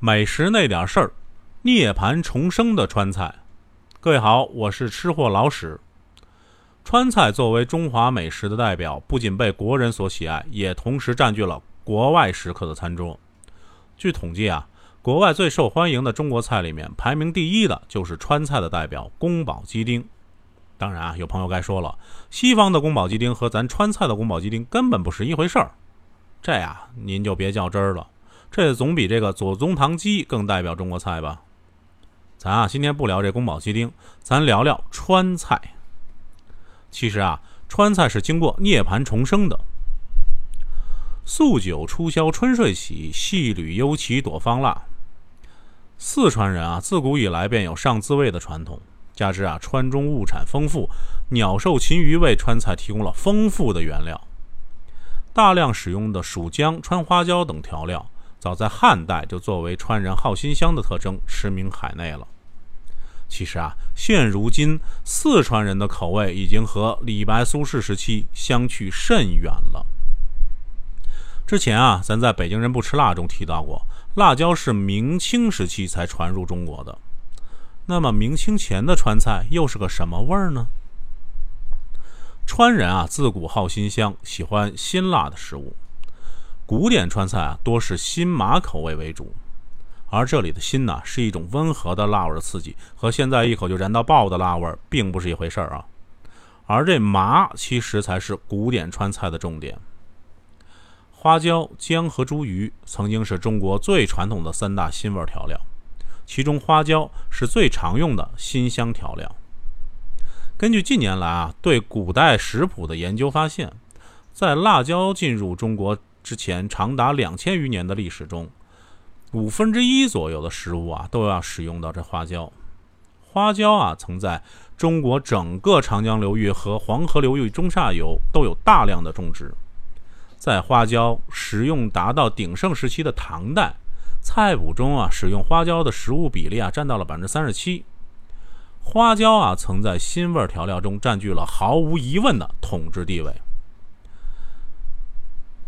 美食那点事儿，涅槃重生的川菜。各位好，我是吃货老史。川菜作为中华美食的代表，不仅被国人所喜爱，也同时占据了国外食客的餐桌。据统计啊，国外最受欢迎的中国菜里面，排名第一的就是川菜的代表宫保鸡丁。当然啊，有朋友该说了，西方的宫保鸡丁和咱川菜的宫保鸡丁根本不是一回事儿。这呀，您就别较真儿了。这总比这个左宗棠鸡更代表中国菜吧？咱啊，今天不聊这宫保鸡丁，咱聊聊川菜。其实啊，川菜是经过涅槃重生的。素酒初消春睡起，细缕幽奇躲芳腊。四川人啊，自古以来便有上滋味的传统，加之啊，川中物产丰富，鸟兽禽鱼为川菜提供了丰富的原料。大量使用的蜀姜、川花椒等调料。早在汉代就作为川人好辛香的特征驰名海内了。其实啊，现如今四川人的口味已经和李白、苏轼时期相去甚远了。之前啊，咱在北京人不吃辣中提到过，辣椒是明清时期才传入中国的。那么明清前的川菜又是个什么味儿呢？川人啊，自古好辛香，喜欢辛辣的食物。古典川菜啊，多是辛麻口味为主，而这里的辛呢，是一种温和的辣味刺激，和现在一口就燃到爆的辣味并不是一回事儿啊。而这麻其实才是古典川菜的重点。花椒、姜和茱萸曾经是中国最传统的三大辛味调料，其中花椒是最常用的辛香调料。根据近年来啊对古代食谱的研究发现，在辣椒进入中国。之前长达两千余年的历史中，五分之一左右的食物啊都要使用到这花椒。花椒啊曾在中国整个长江流域和黄河流域中下游都有大量的种植。在花椒食用达到鼎盛时期的唐代，菜谱中啊使用花椒的食物比例啊占到了百分之三十七。花椒啊曾在辛味调料中占据了毫无疑问的统治地位。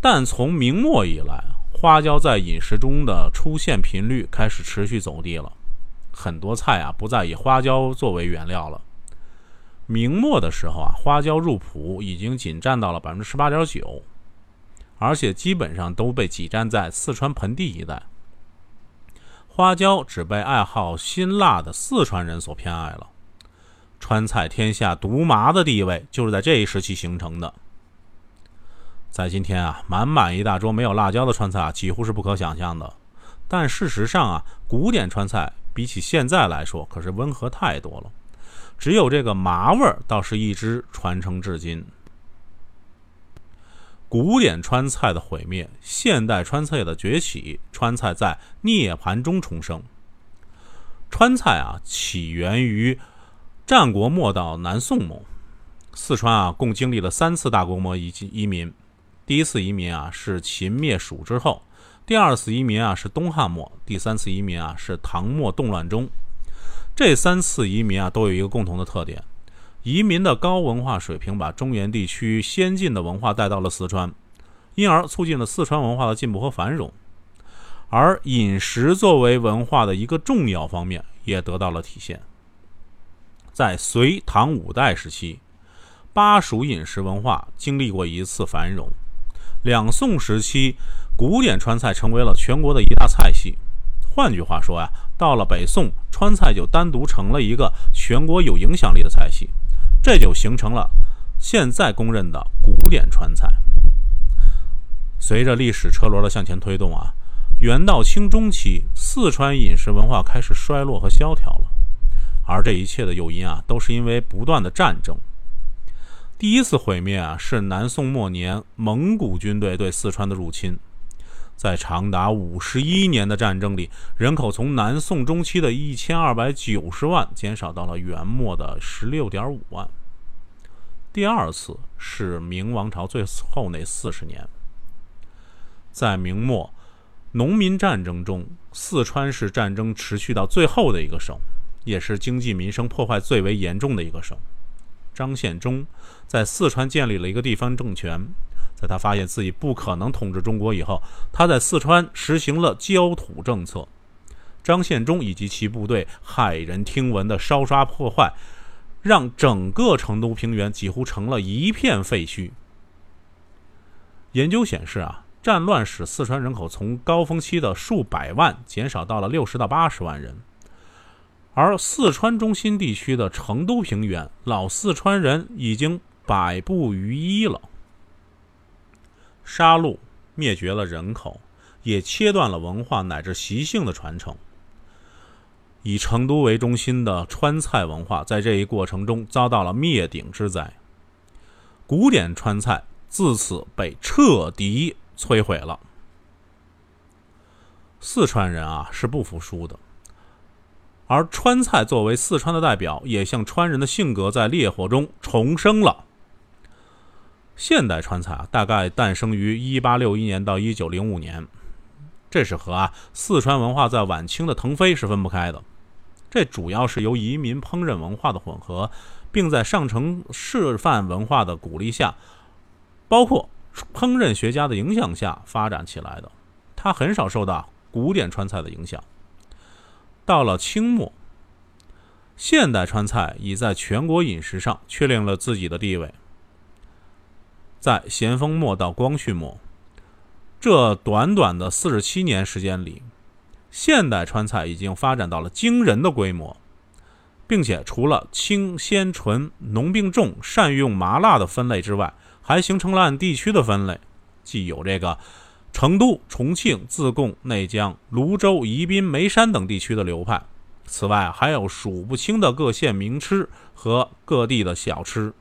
但从明末以来，花椒在饮食中的出现频率开始持续走低了，很多菜啊不再以花椒作为原料了。明末的时候啊，花椒入谱已经仅占到了百分之十八点九，而且基本上都被挤占在四川盆地一带。花椒只被爱好辛辣的四川人所偏爱了。川菜天下独麻的地位就是在这一时期形成的。在今天啊，满满一大桌没有辣椒的川菜啊，几乎是不可想象的。但事实上啊，古典川菜比起现在来说，可是温和太多了。只有这个麻味儿，倒是一直传承至今。古典川菜的毁灭，现代川菜的崛起，川菜在涅槃中重生。川菜啊，起源于战国末到南宋末，四川啊，共经历了三次大规模移移民。第一次移民啊是秦灭蜀之后，第二次移民啊是东汉末，第三次移民啊是唐末动乱中。这三次移民啊都有一个共同的特点：移民的高文化水平把中原地区先进的文化带到了四川，因而促进了四川文化的进步和繁荣。而饮食作为文化的一个重要方面，也得到了体现。在隋唐五代时期，巴蜀饮食文化经历过一次繁荣。两宋时期，古典川菜成为了全国的一大菜系。换句话说呀，到了北宋，川菜就单独成了一个全国有影响力的菜系，这就形成了现在公认的古典川菜。随着历史车轮的向前推动啊，元到清中期，四川饮食文化开始衰落和萧条了，而这一切的诱因啊，都是因为不断的战争。第一次毁灭啊，是南宋末年蒙古军队对四川的入侵。在长达五十一年的战争里，人口从南宋中期的一千二百九十万减少到了元末的十六点五万。第二次是明王朝最后那四十年，在明末农民战争中，四川是战争持续到最后的一个省，也是经济民生破坏最为严重的一个省。张献忠在四川建立了一个地方政权，在他发现自己不可能统治中国以后，他在四川实行了焦土政策，张献忠以及其部队骇人听闻的烧杀破坏，让整个成都平原几乎成了一片废墟。研究显示啊，战乱使四川人口从高峰期的数百万减少到了六十到八十万人，而四川中心地区的成都平原，老四川人已经百步于一了。杀戮灭绝了人口，也切断了文化乃至习性的传承。以成都为中心的川菜文化，在这一过程中遭到了灭顶之灾。古典川菜。自此被彻底摧毁了。四川人啊是不服输的，而川菜作为四川的代表，也像川人的性格在烈火中重生了。现代川菜啊，大概诞生于一八六一年到一九零五年，这是和啊四川文化在晚清的腾飞是分不开的。这主要是由移民烹饪文化的混合，并在上层示范文化的鼓励下。包括烹饪学家的影响下发展起来的，它很少受到古典川菜的影响。到了清末，现代川菜已在全国饮食上确立了自己的地位。在咸丰末到光绪末这短短的四十七年时间里，现代川菜已经发展到了惊人的规模，并且除了清鲜纯、浓并重、善用麻辣的分类之外，还形成了按地区的分类，既有这个成都、重庆、自贡、内江、泸州、宜宾、眉山等地区的流派，此外还有数不清的各县名吃和各地的小吃。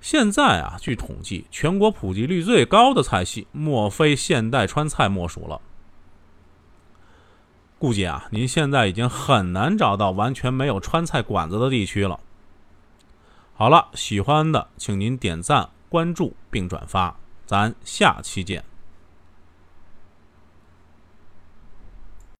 现在啊，据统计，全国普及率最高的菜系，莫非现代川菜莫属了。估计啊，您现在已经很难找到完全没有川菜馆子的地区了。好了，喜欢的请您点赞、关注并转发，咱下期见。